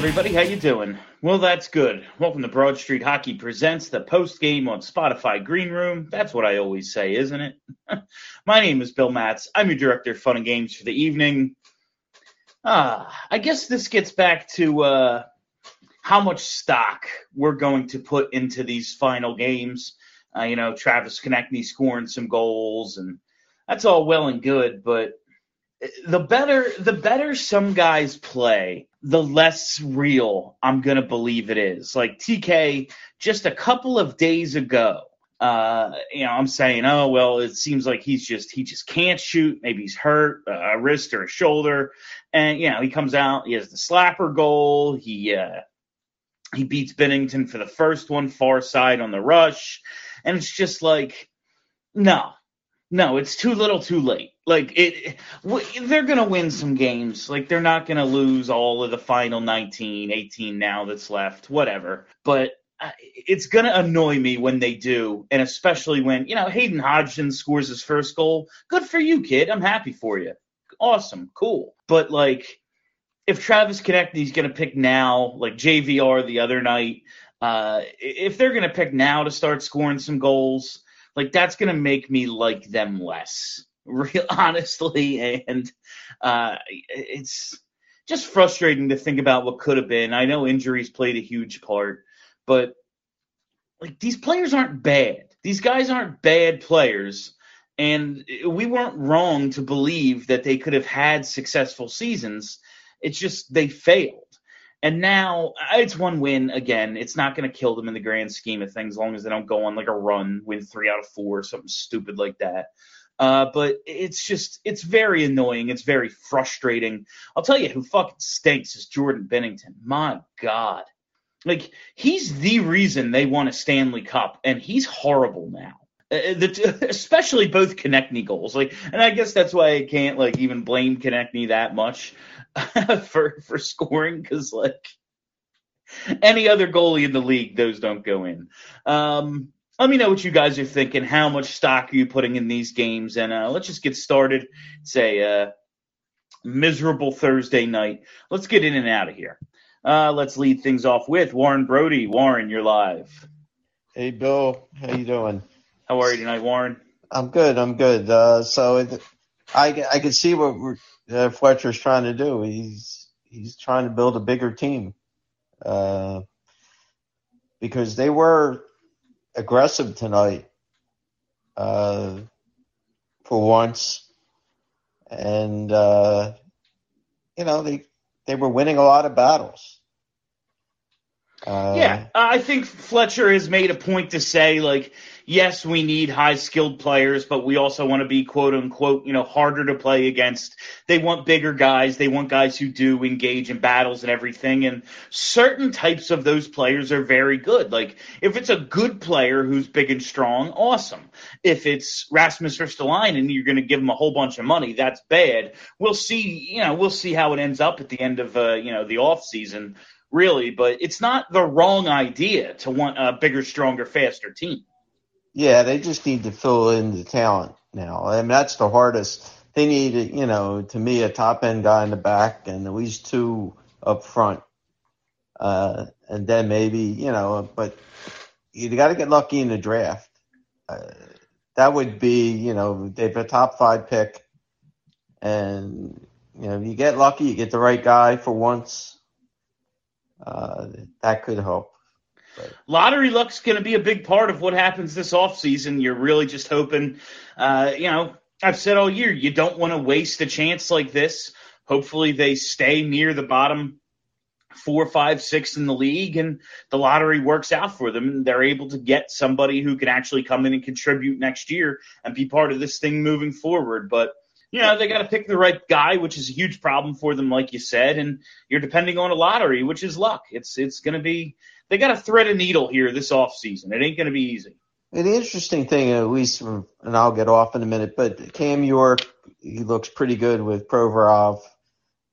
everybody, how you doing? Well, that's good. Welcome to Broad Street Hockey Presents the post game on Spotify Green Room. That's what I always say, isn't it? My name is Bill Matz. I'm your director of fun and games for the evening. Ah, I guess this gets back to uh, how much stock we're going to put into these final games. Uh, you know, Travis Konecny scoring some goals, and that's all well and good, but the better the better some guys play, the less real I'm gonna believe it is. Like TK, just a couple of days ago, uh, you know, I'm saying, oh well, it seems like he's just he just can't shoot. Maybe he's hurt, a wrist or a shoulder, and you know he comes out, he has the slapper goal, he uh, he beats Binnington for the first one, far side on the rush, and it's just like, no, no, it's too little, too late. Like it, they're gonna win some games. Like they're not gonna lose all of the final 19, 18 now that's left, whatever. But uh, it's gonna annoy me when they do, and especially when you know Hayden Hodgson scores his first goal. Good for you, kid. I'm happy for you. Awesome, cool. But like, if Travis Konecny's gonna pick now, like JVR the other night, uh, if they're gonna pick now to start scoring some goals like that's going to make me like them less, real honestly. And uh, it's just frustrating to think about what could have been. I know injuries played a huge part, but like these players aren't bad. These guys aren't bad players. And we weren't wrong to believe that they could have had successful seasons. It's just they failed. And now uh, it's one win again. It's not going to kill them in the grand scheme of things, as long as they don't go on like a run, win three out of four, something stupid like that. Uh, but it's just it's very annoying. It's very frustrating. I'll tell you who fucking stinks is Jordan Binnington. My God, like he's the reason they won a Stanley Cup, and he's horrible now. Uh, the, especially both Konecny goals. Like, and I guess that's why I can't like even blame Konecny that much for for scoring because like any other goalie in the league, those don't go in. Um, let me know what you guys are thinking. How much stock are you putting in these games? And uh, let's just get started. Say uh, miserable Thursday night. Let's get in and out of here. Uh, let's lead things off with Warren Brody. Warren, you're live. Hey, Bill. How you doing? How are you tonight, Warren? I'm good. I'm good. Uh, so it, I I can see what uh, Fletcher's trying to do. He's he's trying to build a bigger team uh, because they were aggressive tonight uh, for once, and uh, you know they they were winning a lot of battles. Uh, yeah, I think Fletcher has made a point to say like yes, we need high skilled players, but we also want to be quote unquote, you know, harder to play against. They want bigger guys. They want guys who do engage in battles and everything. And certain types of those players are very good. Like if it's a good player who's big and strong, awesome. If it's Rasmus Ristolainen and you're going to give him a whole bunch of money, that's bad. We'll see, you know, we'll see how it ends up at the end of, uh, you know, the off season really, but it's not the wrong idea to want a bigger, stronger, faster team. Yeah, they just need to fill in the talent now. I mean, that's the hardest. They need, you know, to me, a top end guy in the back and at least two up front. Uh, and then maybe, you know, but you got to get lucky in the draft. Uh, that would be, you know, they've a top five pick, and you know, if you get lucky, you get the right guy for once. Uh, that could help. Lottery luck's going to be a big part of what happens this offseason. You're really just hoping, uh, you know, I've said all year, you don't want to waste a chance like this. Hopefully they stay near the bottom four, five, six in the league and the lottery works out for them and they're able to get somebody who can actually come in and contribute next year and be part of this thing moving forward. But you know, they got to pick the right guy, which is a huge problem for them, like you said, and you're depending on a lottery, which is luck. It's it's going to be they got to thread a needle here this off season. It ain't going to be easy. The interesting thing, at least, and I'll get off in a minute, but Cam York, he looks pretty good with Provorov.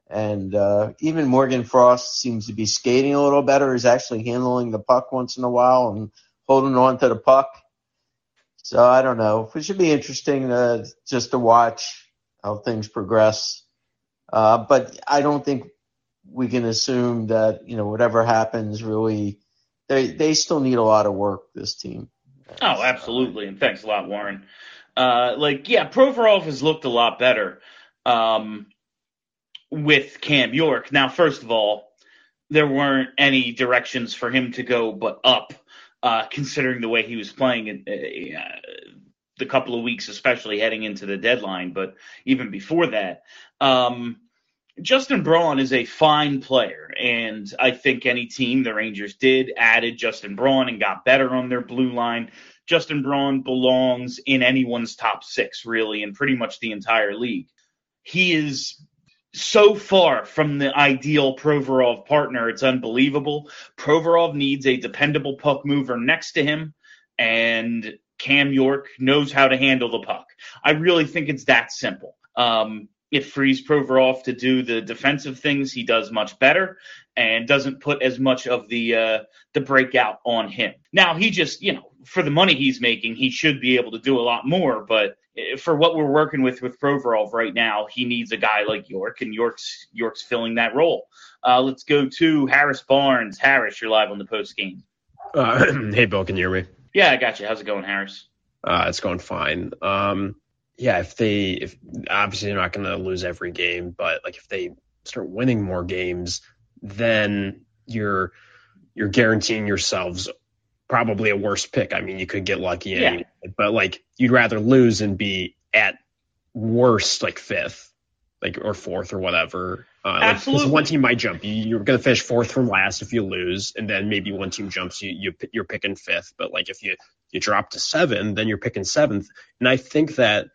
And uh, even Morgan Frost seems to be skating a little better. He's actually handling the puck once in a while and holding on to the puck. So I don't know. It should be interesting uh, just to watch how things progress. Uh, but I don't think we can assume that you know whatever happens, really, they they still need a lot of work. This team. Oh, absolutely, and thanks a lot, Warren. Uh, like, yeah, Provorov has looked a lot better um, with Cam York. Now, first of all, there weren't any directions for him to go but up, uh, considering the way he was playing in, uh, the couple of weeks, especially heading into the deadline. But even before that, um, Justin Braun is a fine player, and I think any team the Rangers did added Justin Braun and got better on their blue line. Justin Braun belongs in anyone's top six, really, in pretty much the entire league. He is so far from the ideal Provorov partner. It's unbelievable. Provorov needs a dependable puck mover next to him, and Cam York knows how to handle the puck. I really think it's that simple. Um, it frees Provorov to do the defensive things he does much better and doesn't put as much of the uh, the breakout on him. Now he just you know for the money he's making he should be able to do a lot more, but eh, for what we're working with with Provorov right now, he needs a guy like York, and York's York's filling that role. Uh, let's go to Harris Barnes. Harris, you're live on the post game. Uh, hey, Bill, can you hear me? Yeah, I got you. How's it going, Harris? Uh, it's going fine. Um, yeah, if they, if obviously they're not going to lose every game, but like if they start winning more games, then you're you're guaranteeing yourselves probably a worse pick. I mean, you could get lucky, yeah. anyway, but like you'd rather lose and be at worst like fifth, like or fourth or whatever. Uh, Absolutely. Like, one team might jump you. You're going to finish fourth from last if you lose, and then maybe one team jumps you. you you're picking fifth, but like if you you drop to seven, then you're picking seventh. And I think that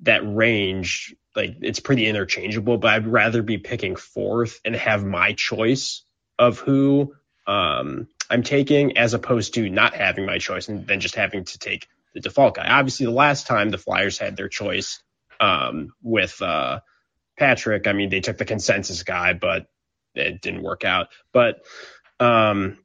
that range, like it's pretty interchangeable, but I'd rather be picking fourth and have my choice of who um, I'm taking as opposed to not having my choice and then just having to take the default guy. Obviously, the last time the Flyers had their choice um, with uh, Patrick, I mean, they took the consensus guy, but it didn't work out. But um,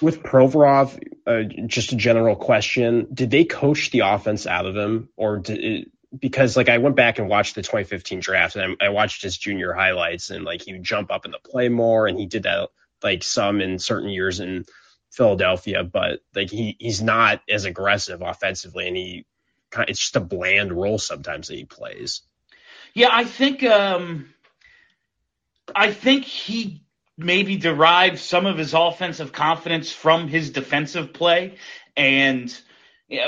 with Provorov, uh, just a general question: Did they coach the offense out of him, or did, because like I went back and watched the 2015 draft and I, I, watched his junior highlights and like he would jump up in the play more and he did that like some in certain years in Philadelphia, but like he he's not as aggressive offensively and he it's just a bland role sometimes that he plays. Yeah, I think um I think he maybe derived some of his offensive confidence from his defensive play and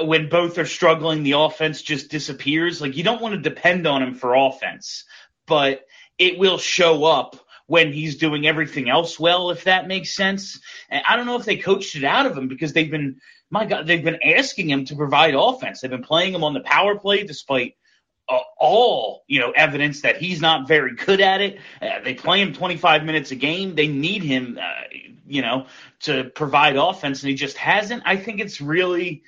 when both are struggling, the offense just disappears. Like you don't want to depend on him for offense, but it will show up when he's doing everything else well, if that makes sense. And I don't know if they coached it out of him because they've been, my God, they've been asking him to provide offense. They've been playing him on the power play despite uh, all, you know, evidence that he's not very good at it. Uh, they play him 25 minutes a game. They need him, uh, you know, to provide offense, and he just hasn't. I think it's really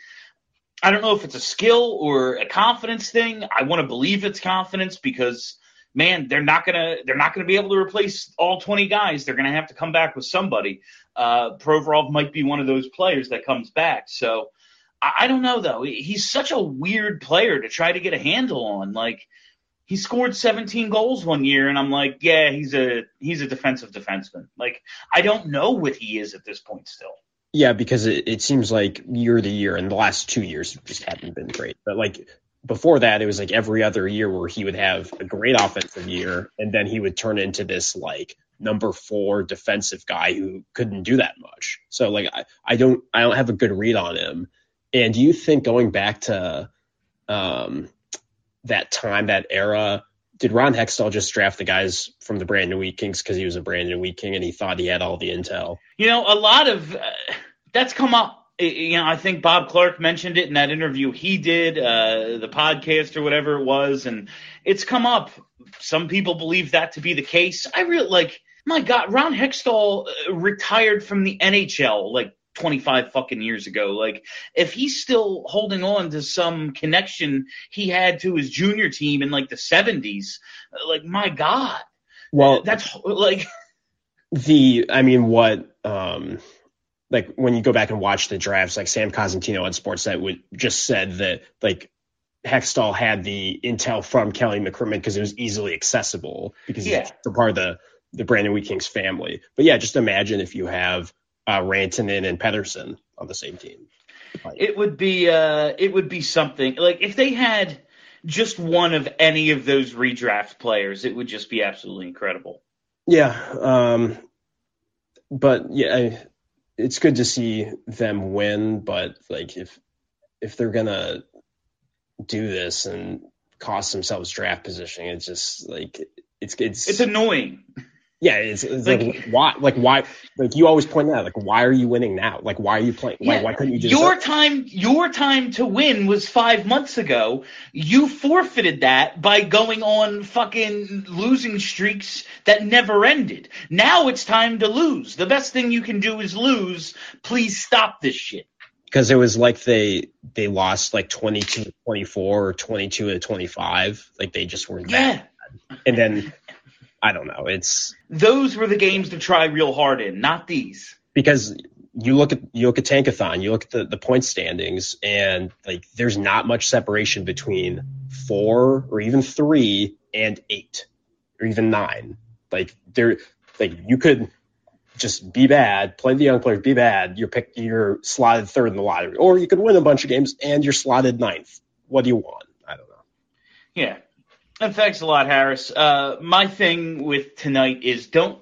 I don't know if it's a skill or a confidence thing. I want to believe it's confidence because man, they're not gonna they're not gonna be able to replace all 20 guys. They're gonna have to come back with somebody. Uh, Provorov might be one of those players that comes back. So I, I don't know though. He's such a weird player to try to get a handle on. Like he scored 17 goals one year, and I'm like, yeah, he's a he's a defensive defenseman. Like I don't know what he is at this point still. Yeah, because it, it seems like year to year, and the last two years just haven't been great. But like before that, it was like every other year where he would have a great offensive year, and then he would turn into this like number four defensive guy who couldn't do that much. So like I, I don't I don't have a good read on him. And do you think going back to um, that time, that era, did Ron Hextall just draft the guys from the Brandon Wheat Kings because he was a Brandon Wheat King and he thought he had all the intel? You know, a lot of uh, that's come up. You know, I think Bob Clarke mentioned it in that interview he did, uh, the podcast or whatever it was, and it's come up. Some people believe that to be the case. I really like. My God, Ron Hextall uh, retired from the NHL like 25 fucking years ago. Like, if he's still holding on to some connection he had to his junior team in like the 70s, like, my God. Well, that's like. The, I mean, what, um, like when you go back and watch the drafts, like Sam Cosentino on Sportsnet would just said that like Hextall had the intel from Kelly McCrimmon because it was easily accessible because yeah. he's part of the the Brandon Wheat Kings family. But yeah, just imagine if you have uh, Rantanen and Pettersson on the same team. Like, it would be uh, it would be something like if they had just one of any of those redraft players, it would just be absolutely incredible. Yeah, um, but yeah, it's good to see them win. But like if if they're gonna do this and cost themselves draft positioning, it's just like it's it's it's annoying. Yeah, it's, it's like, like, why, like why, like you always point that out, like why are you winning now? Like why are you playing? Yeah, why couldn't you just your time? Your time to win was five months ago. You forfeited that by going on fucking losing streaks that never ended. Now it's time to lose. The best thing you can do is lose. Please stop this shit. Because it was like they they lost like 22 to 24 or 22 to 25. Like they just were yeah. Bad. And then I don't know. It's those were the games to try real hard in, not these. Because you look at you look at Tankathon, you look at the, the point standings, and like there's not much separation between four or even three and eight or even nine. Like there, like you could just be bad, play the young players, be bad. You're pick, you're slotted third in the lottery, or you could win a bunch of games and you're slotted ninth. What do you want? I don't know. Yeah, and thanks a lot, Harris. Uh, my thing with tonight is don't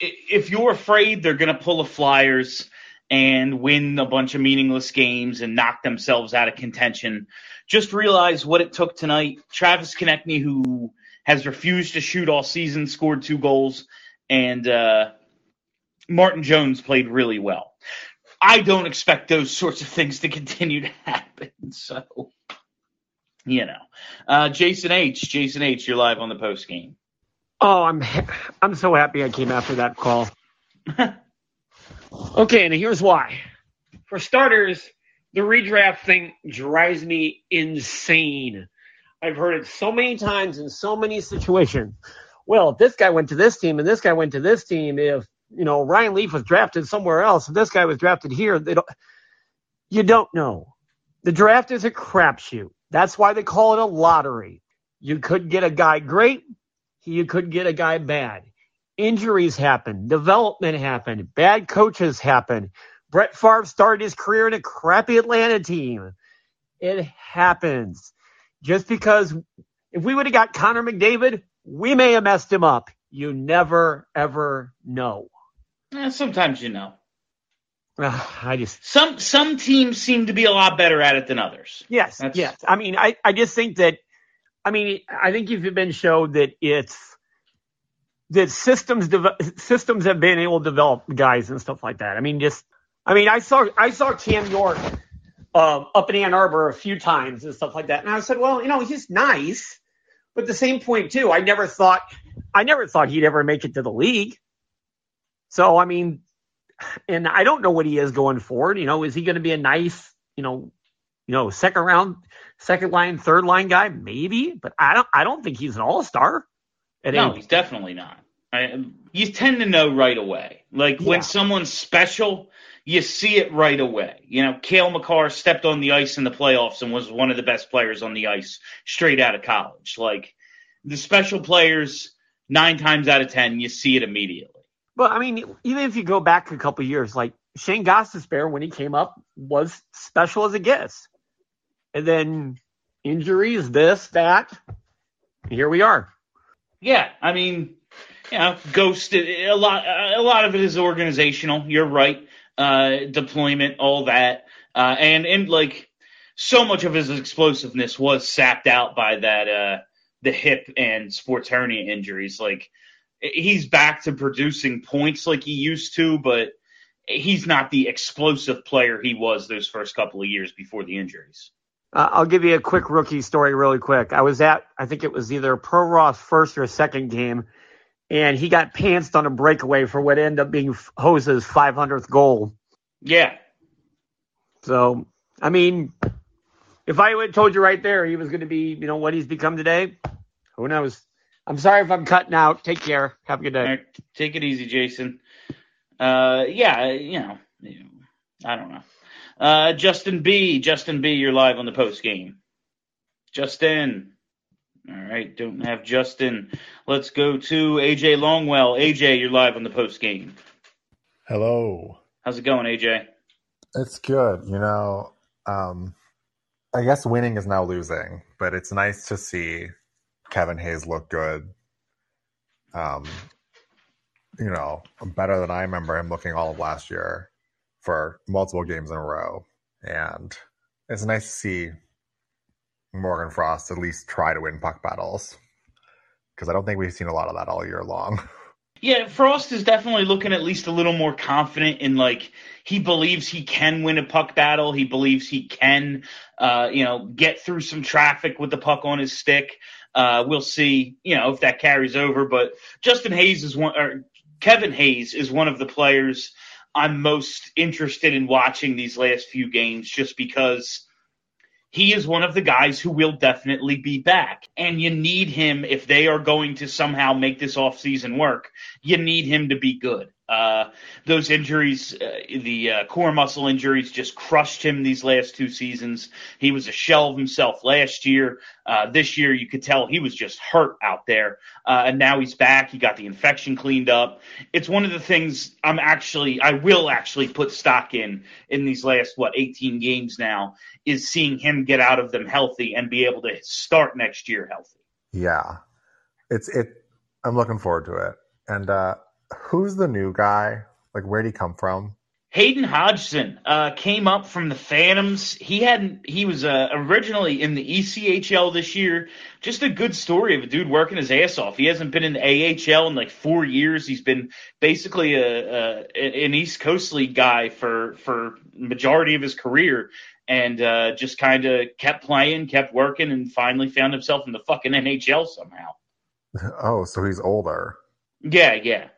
if you're afraid they're going to pull the Flyers and win a bunch of meaningless games and knock themselves out of contention, just realize what it took tonight. Travis Konecny, who has refused to shoot all season, scored two goals, and uh, Martin Jones played really well. I don't expect those sorts of things to continue to happen. So you know. Uh, Jason H, Jason H, you're live on the post game. Oh, I'm I'm so happy I came after that call. okay, and here's why. For starters, the redraft thing drives me insane. I've heard it so many times in so many situations. Well, if this guy went to this team and this guy went to this team, if you know Ryan Leaf was drafted somewhere else, if this guy was drafted here, they don't. You don't know. The draft is a crapshoot. That's why they call it a lottery. You could get a guy great, you could get a guy bad. Injuries happen, development happened, bad coaches happen. Brett Favre started his career in a crappy Atlanta team. It happens. Just because if we would have got Connor McDavid, we may have messed him up. You never, ever know. Eh, sometimes you know. I just some some teams seem to be a lot better at it than others. Yes, That's... yes. I mean, I I just think that I mean, I think you've been showed that it's that systems de- systems have been able to develop guys and stuff like that. I mean, just I mean, I saw I saw Cam York um, up in Ann Arbor a few times and stuff like that, and I said, well, you know, he's nice, but at the same point too, I never thought I never thought he'd ever make it to the league. So I mean, and I don't know what he is going forward. You know, is he going to be a nice, you know, you know, second round, second line, third line guy? Maybe, but I don't. I don't think he's an all star. No, he's definitely not. I, you tend to know right away. Like yeah. when someone's special, you see it right away. You know, Cale Makar stepped on the ice in the playoffs and was one of the best players on the ice straight out of college. Like the special players, nine times out of ten, you see it immediately. But I mean, even if you go back a couple years, like Shane Gostisbehere when he came up was special as it gets, and then injuries, this, that. Here we are. Yeah, I mean, you know, Ghost. A lot, a lot of it is organizational. You're right. Uh, deployment, all that, uh, and and like so much of his explosiveness was sapped out by that uh, the hip and sports hernia injuries. Like he's back to producing points like he used to, but he's not the explosive player he was those first couple of years before the injuries. Uh, I'll give you a quick rookie story really quick. I was at, I think it was either Pro Ross first or second game, and he got pantsed on a breakaway for what ended up being Hossa's 500th goal. Yeah. So, I mean, if I had told you right there he was going to be, you know, what he's become today, who knows? I'm sorry if I'm cutting out. Take care. Have a good day. Right, take it easy, Jason. Uh, yeah, you know, I don't know. Uh, Justin B. Justin B. You're live on the post game. Justin. All right, don't have Justin. Let's go to AJ Longwell. AJ, you're live on the post game. Hello. How's it going, AJ? It's good. You know, um, I guess winning is now losing, but it's nice to see Kevin Hayes look good. Um, you know, better than I remember him looking all of last year for multiple games in a row. And it's nice to see Morgan Frost at least try to win puck battles because I don't think we've seen a lot of that all year long. Yeah, Frost is definitely looking at least a little more confident in like he believes he can win a puck battle. He believes he can, uh, you know, get through some traffic with the puck on his stick. Uh, we'll see, you know, if that carries over. But Justin Hayes is one, or Kevin Hayes is one of the players I'm most interested in watching these last few games, just because he is one of the guys who will definitely be back. And you need him if they are going to somehow make this offseason work. You need him to be good. Uh, those injuries, uh, the uh, core muscle injuries, just crushed him these last two seasons. He was a shell of himself last year. Uh, this year, you could tell he was just hurt out there, uh, and now he's back. He got the infection cleaned up. It's one of the things I'm actually, I will actually put stock in in these last what 18 games now is seeing him get out of them healthy and be able to start next year healthy. Yeah, it's it. I'm looking forward to it, and uh, who's the new guy? Like, where'd he come from? Hayden Hodgson uh, came up from the Phantoms. He hadn't. He was uh, originally in the ECHL this year. Just a good story of a dude working his ass off. He hasn't been in the AHL in like four years. He's been basically a, a an East Coast League guy for for majority of his career, and uh, just kind of kept playing, kept working, and finally found himself in the fucking NHL somehow. Oh, so he's older. Yeah, yeah.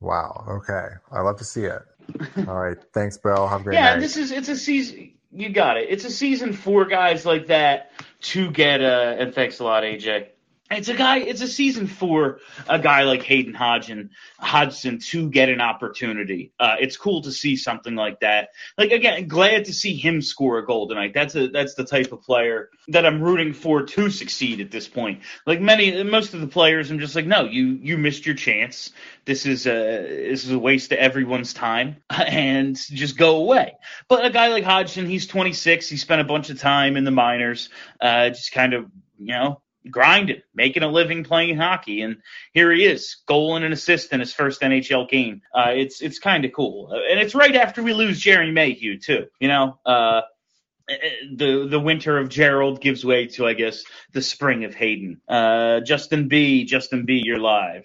Wow. Okay. I love to see it. All right. Thanks, Bill. Have a great yeah, night. this is it's a season. You got it. It's a season for guys like that to get. Uh, and thanks a lot, AJ. It's a guy. It's a season for a guy like Hayden Hodgson, Hodgson to get an opportunity. Uh, it's cool to see something like that. Like again, glad to see him score a goal tonight. That's a that's the type of player that I'm rooting for to succeed at this point. Like many, most of the players, I'm just like, no, you you missed your chance. This is a this is a waste of everyone's time, and just go away. But a guy like Hodgson, he's 26. He spent a bunch of time in the minors, uh, just kind of you know grinding, making a living playing hockey, and here he is, goal and an assist in his first NHL game. Uh, it's it's kind of cool, uh, and it's right after we lose Gerry Mayhew too. You know, uh, the the winter of Gerald gives way to I guess the spring of Hayden. Uh, Justin B, Justin B, you're live.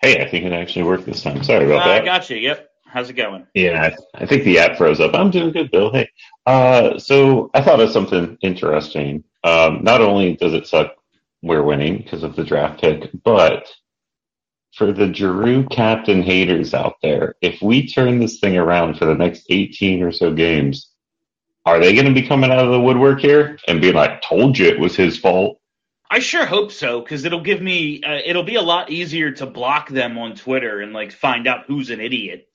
Hey, I think it actually worked this time. Sorry about that. I got you. Yep. How's it going? Yeah, I I think the app froze up. I'm doing good, Bill. Hey, uh, so I thought of something interesting. Um, not only does it suck we're winning because of the draft pick, but for the Giroux captain haters out there, if we turn this thing around for the next 18 or so games, are they going to be coming out of the woodwork here and be like, "Told you it was his fault"? I sure hope so because it'll give me uh, it'll be a lot easier to block them on Twitter and like find out who's an idiot.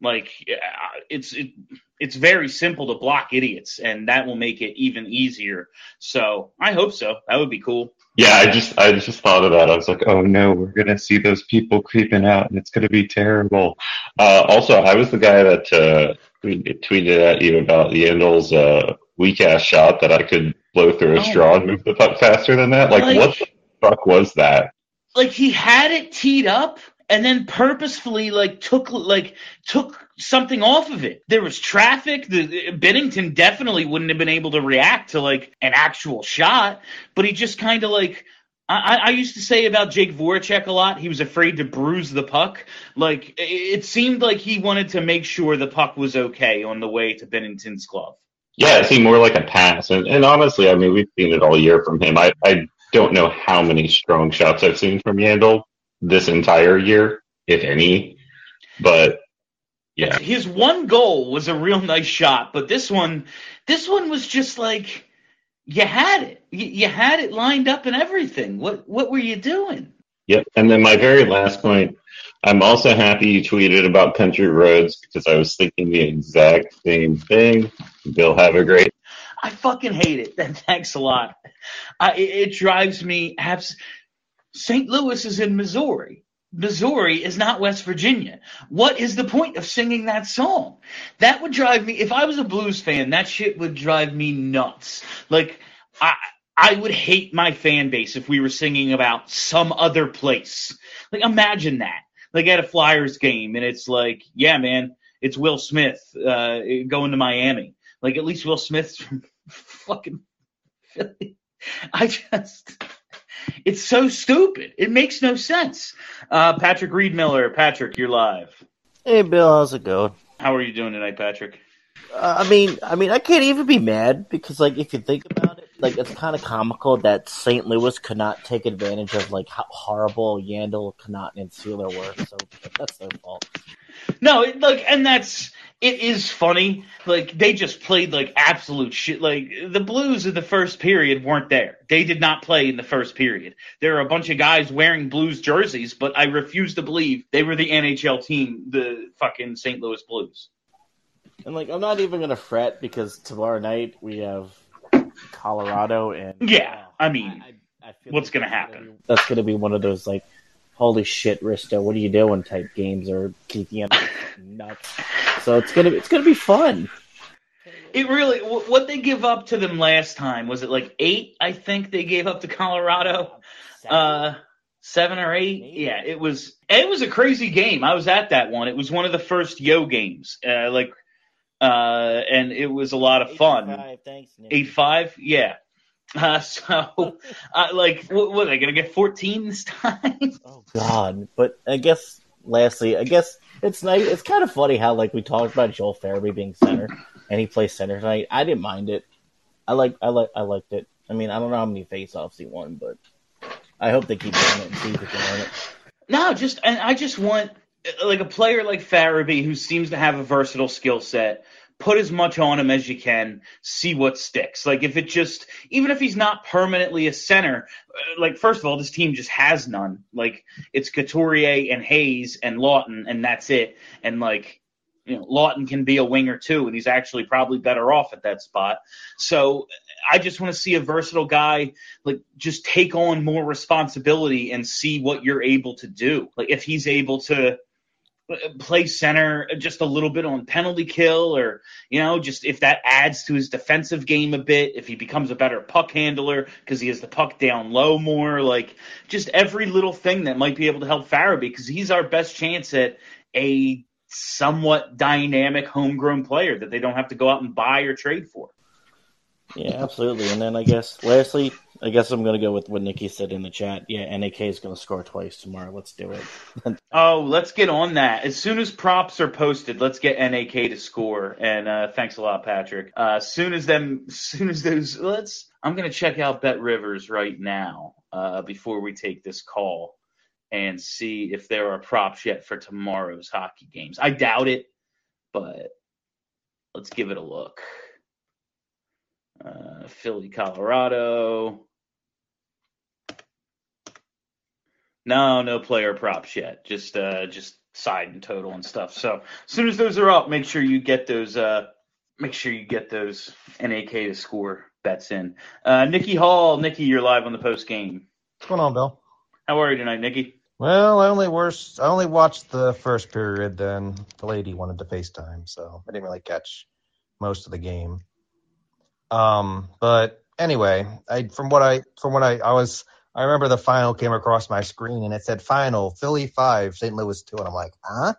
Like uh, it's it, it's very simple to block idiots, and that will make it even easier. So I hope so. That would be cool. Yeah, I just I just thought of that. I was like, oh no, we're gonna see those people creeping out, and it's gonna be terrible. Uh, also, I was the guy that uh, tweeted at you about Yandle's uh, weak ass shot that I could blow through a Oh. straw and move the puck faster than that. Like, Like- what the fuck was that? Like he had it teed up and then purposefully like took like took something off of it. There was traffic. The Binnington definitely wouldn't have been able to react to like an actual shot, but he just kind of like. I, I used to say about Jake Voracek a lot. He was afraid to bruise the puck. Like it it seemed like he wanted to make sure the puck was okay on the way to Binnington's glove. Yeah, it seemed more like a pass. And, and honestly, I mean, we've seen it all year from him. I, I don't know how many strong shots I've seen from Yandle this entire year, if any. But yeah, His one goal was a real nice shot, but this one, this one was just like you had it. You, you had it lined up and everything. What what were you doing? Yep. And then my very last point, I'm also happy you tweeted about country roads because I was thinking the exact same thing. Bill, have a great. I fucking hate it. Thanks a lot. I, it, it drives me abs- St. Louis is in Missouri. Missouri is not West Virginia. What is the point of singing that song? That would drive me, if I was a blues fan, that shit would drive me nuts. Like, I, I would hate my fan base if we were singing about some other place. Like, imagine that. Like at a Flyers game, and it's like, yeah, man, it's Will Smith uh, going to Miami. Like, at least Will Smith's from fucking Philly. I just, it's so stupid. It makes no sense. Uh, Patrick Reed Miller, Patrick, you're live. Hey, Bill, how's it going? How are you doing tonight, Patrick? Uh, I mean, I mean, I can't even be mad because, like, if you think about it, like, it's kind of comical that St. Louis could not take advantage of like how horrible Yandle, Connauton, and Seeler were. So that's their fault. No, like, and that's it is funny. Like they just played like absolute shit. Like the Blues in the first period weren't there. They did not play in the first period. There are a bunch of guys wearing Blues jerseys, but I refuse to believe they were the NHL team, the fucking St. Louis Blues. And like, I'm not even gonna fret because tomorrow night we have Colorado, and yeah, I mean, I, I what's like gonna happen? Gonna be, that's gonna be one of those like, holy shit, Risto, what are you doing? type games or it nuts. So it's gonna it's gonna be fun. It really what they give up to them last time was it like eight? I think they gave up to Colorado. Uh, seven or eight. Maybe. Yeah, it was. It was a crazy game. I was at that one. It was one of the first Yeo games. Uh, like, uh, and it was a lot of fun. Five, thanks, Nick. Eight five, yeah. Uh, so, uh, like, what, what are they gonna get? Fourteen this time? Oh God! But I guess lastly, I guess it's nice. It's kind of funny how like we talked about Joel Farabee being center, and he plays center tonight. I didn't mind it. I like I like I liked it. I mean, I don't know how many faceoffs he won, but I hope they keep doing it and see if he can earn it. No, just and I just want like a player like Farabee who seems to have a versatile skill set. Put as much on him as you can, see what sticks. Like if it just, even if he's not permanently a center, uh, like first of all, this team just has none. Like it's Couturier and Hayes and Laughton, and that's it. And like, you know, Laughton can be a winger too, and he's actually probably better off at that spot. So I just want to see a versatile guy like just take on more responsibility and see what you're able to do. Like if he's able to play center just a little bit on penalty kill or you know just if that adds to his defensive game a bit if he becomes a better puck handler because he has the puck down low more like just every little thing that might be able to help Farabee because he's our best chance at a somewhat dynamic homegrown player that they don't have to go out and buy or trade for. Yeah, absolutely. And then I guess lastly, I guess I'm gonna go with what Nikki said in the chat. Yeah, NAK is gonna score twice tomorrow. Let's do it. Oh, let's get on that. As soon as props are posted, let's get NAK to score. And uh, thanks a lot, Patrick. Uh, soon as them, soon as those, let's. I'm gonna check out Bet Rivers right now uh, before we take this call and see if there are props yet for tomorrow's hockey games. I doubt it, but let's give it a look. Uh, Philly, Colorado. No, no player props yet. Just uh just side and total and stuff. So as soon as those are up, make sure you get those uh make sure you get those NAK to score bets in. Uh Nikki Hall, Nikki, you're live on the post game. What's going on, Bill? How are you tonight, Nikki? Well, I only worst, I only watched the first period. Then the lady wanted to FaceTime, so I didn't really catch most of the game. Um, but anyway, I from what I from what I I was I remember the final came across my screen and it said final Philly five St. Louis two and I'm like huh.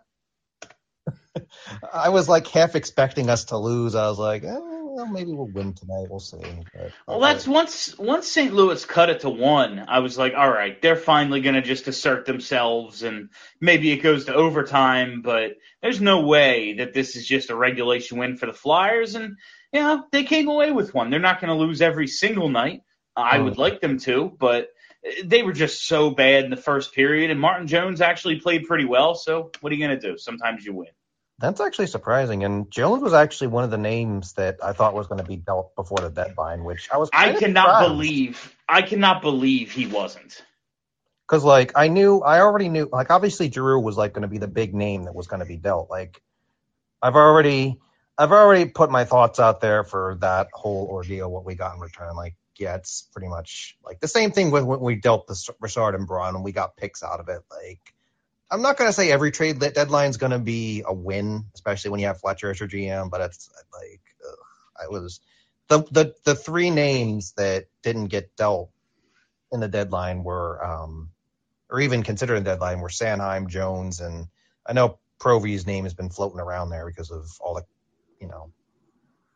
I was like half expecting us to lose. I was like, eh, well, maybe we'll win tonight. We'll see. But, Well, that's once once St. Louis cut it to one, I was like, all right, they're finally going to just assert themselves, and maybe it goes to overtime. But there's no way that this is just a regulation win for the Flyers, and know they came away with one. They're not going to lose every single night. I would hmm. like them to, but they were just so bad in the first period, and Martin Jones actually played pretty well. So what are you going to do? Sometimes you win. That's actually surprising. And Jones was actually one of the names that I thought was going to be dealt before the deadline, which I was. I cannot believe. I cannot believe he wasn't. because like I knew, I already knew, like obviously Giroux was like going to be the big name that was going to be dealt. Like I've already, I've already put my thoughts out there for that whole ordeal. What we got in return, like yeah, it's pretty much like the same thing with when we dealt the Brassard and Braun and we got picks out of it. Like I'm not going to say every trade deadline is going to be a win, especially when you have Fletcher as your GM, but it's like ugh, I was the, the the three names that didn't get dealt in the deadline were, um, or even considering a deadline, were Sanheim, Jones, and I know Provy's name has been floating around there because of all the, you know,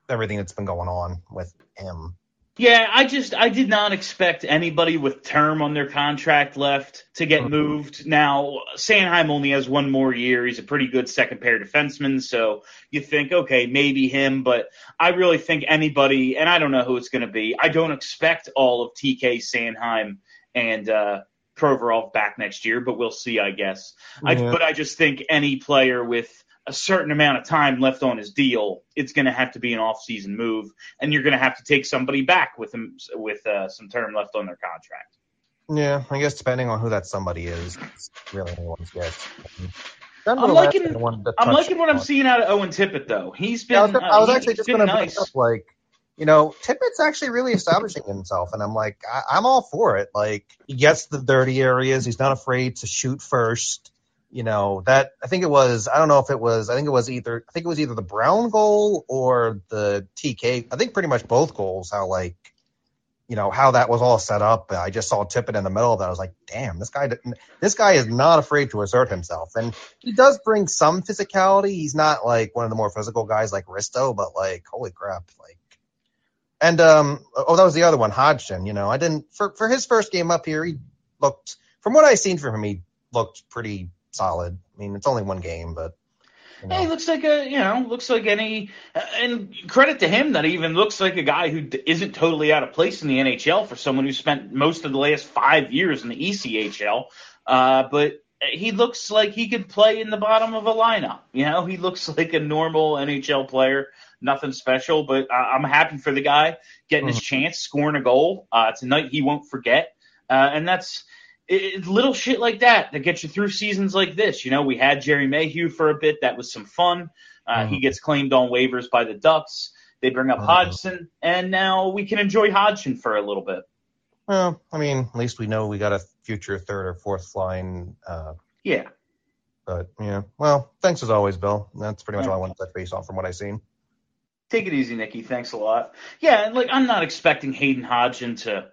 everything that's been going on with him. Yeah, I just I did not expect anybody with term on their contract left to get mm-hmm. moved. Now Sanheim only has one more year. He's a pretty good second pair defenseman, so you think okay maybe him, but I really think anybody, and I don't know who it's going to be. I don't expect all of TK Sanheim and uh, Provorov back next year, but we'll see. I guess. Yeah. I, but I just think any player with a certain amount of time left on his deal, it's going to have to be an off-season move, and you're going to have to take somebody back with him with uh, some term left on their contract. Yeah, I guess depending on who that somebody is, it's really anyone's guess. I'm liking, I'm liking what I'm seeing out of Owen Tippett though. He's been. Yeah, I was, I was actually just going to nice. up like, you know, Tippett's actually really establishing himself, and I'm like, I, I'm all for it. Like, he gets the dirty areas. He's not afraid to shoot first you know that I think it was I don't know if it was I think it was either I think it was either the Brown goal or the TK I think pretty much both goals how like you know how that was all set up. I just saw Tippett in the middle of that. I was like damn this guy this guy is not afraid to assert himself. And he does bring some physicality. He's not like one of the more physical guys like Risto but like holy crap like and um oh that was the other one Hodgson you know I didn't for for his first game up here he looked from what I seen from him he looked pretty solid. I mean, it's only one game, but. You know. Hey, looks like a you know looks like any and credit to him that he even looks like a guy who isn't totally out of place in the NHL for someone who spent most of the last five years in the ECHL. Uh, but he looks like he could play in the bottom of a lineup. You know, he looks like a normal NHL player, nothing special. But I'm happy for the guy getting his mm-hmm. chance, scoring a goal. Uh, it's a night he won't forget, uh, and that's it, little shit like that that gets you through seasons like this. You know, we had Gerry Mayhew for a bit. That was some fun. Uh, mm. He gets claimed on waivers by the Ducks. They bring up mm. Hodgson, and now we can enjoy Hodgson for a little bit. Well, I mean, at least we know we got a future third or fourth line. Uh, yeah. But yeah, well, thanks as always, Bill. That's pretty much all I want to touch base on from what I've seen. Take it easy, Nikki. Thanks a lot. Yeah, like I'm not expecting Hayden Hodgson to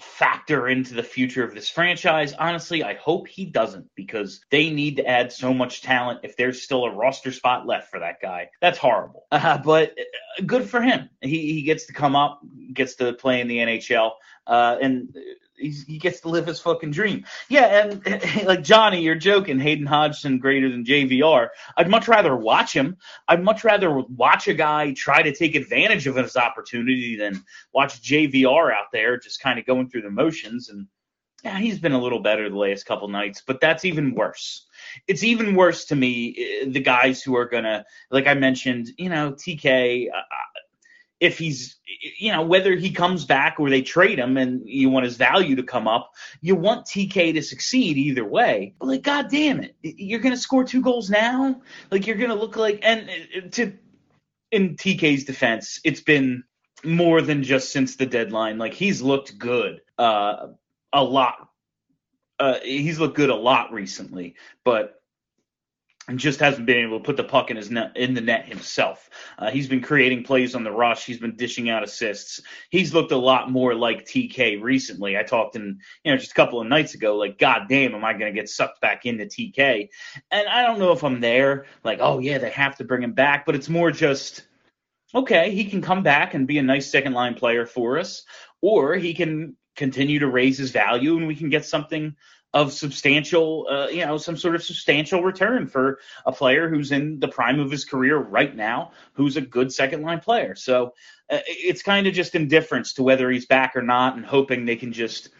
factor into the future of this franchise. Honestly, I hope he doesn't because they need to add so much talent if there's still a roster spot left for that guy. That's horrible. Uh, but uh, good for him. He, he gets to come up, gets to play in the NHL. Uh, and he gets to live his fucking dream. Yeah, and like Johnny, you're joking. Hayden Hodgson greater than JVR. I'd much rather watch him. I'd much rather watch a guy try to take advantage of his opportunity than watch JVR out there just kind of going through the motions. And yeah, he's been a little better the last couple nights, but that's even worse. It's even worse to me eh, the guys who are gonna, like I mentioned, you know, TK. If he's you know whether he comes back or they trade him and you want his value to come up you want tk to succeed either way. But like god damn it. You're gonna score two goals now? Like you're gonna look like and to in tk's defense it's been more than just since the deadline. Like he's looked good uh a lot. Uh he's looked good a lot recently. But just hasn't been able to put the puck in his net, in the net himself. Uh, he's been creating plays on the rush. He's been dishing out assists. He's looked a lot more like TK recently. I talked in you know just a couple of nights ago, like God damn, am I going to get sucked back into TK? And I don't know if I'm there. Like, oh yeah, they have to bring him back, but it's more just okay. He can come back and be a nice second line player for us, or he can continue to raise his value and we can get something of substantial, uh, you know, some sort of substantial return for a player who's in the prime of his career right now, who's a good second line player. So uh, it's kind of just indifference to whether he's back or not, and hoping they can just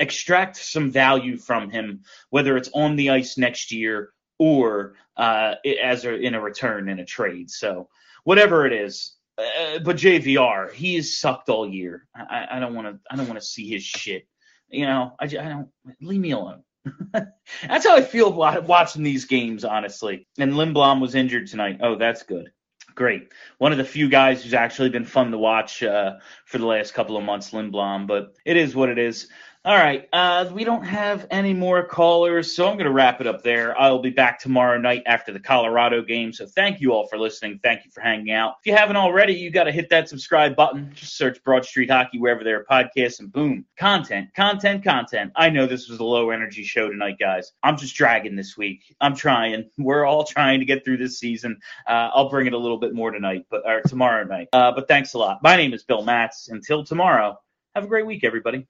extract some value from him, whether it's on the ice next year or uh, as a, in a return in a trade. So whatever it is. Uh, but JVR, he has sucked all year. I don't want to. I don't want to see his shit you know, I, I don't leave me alone. that's how I feel watching these games, honestly. And Lindblom was injured tonight. Oh, that's good. great. One of the few guys who's actually been fun to watch uh, for the last couple of months, Lindblom, but it is what it is. All right. Uh, we don't have any more callers, so I'm going to wrap it up there. I'll be back tomorrow night after the Colorado game. So thank you all for listening. Thank you for hanging out. If you haven't already, you got to hit that subscribe button. Just search Broad Street Hockey wherever there are podcasts, and boom, content, content, content. I know this was a low energy show tonight, guys. I'm just dragging this week. I'm trying. We're all trying to get through this season. Uh, I'll bring it a little bit more tonight, but or tomorrow night. Uh, but thanks a lot. My name is Bill Matz. Until tomorrow, have a great week, everybody.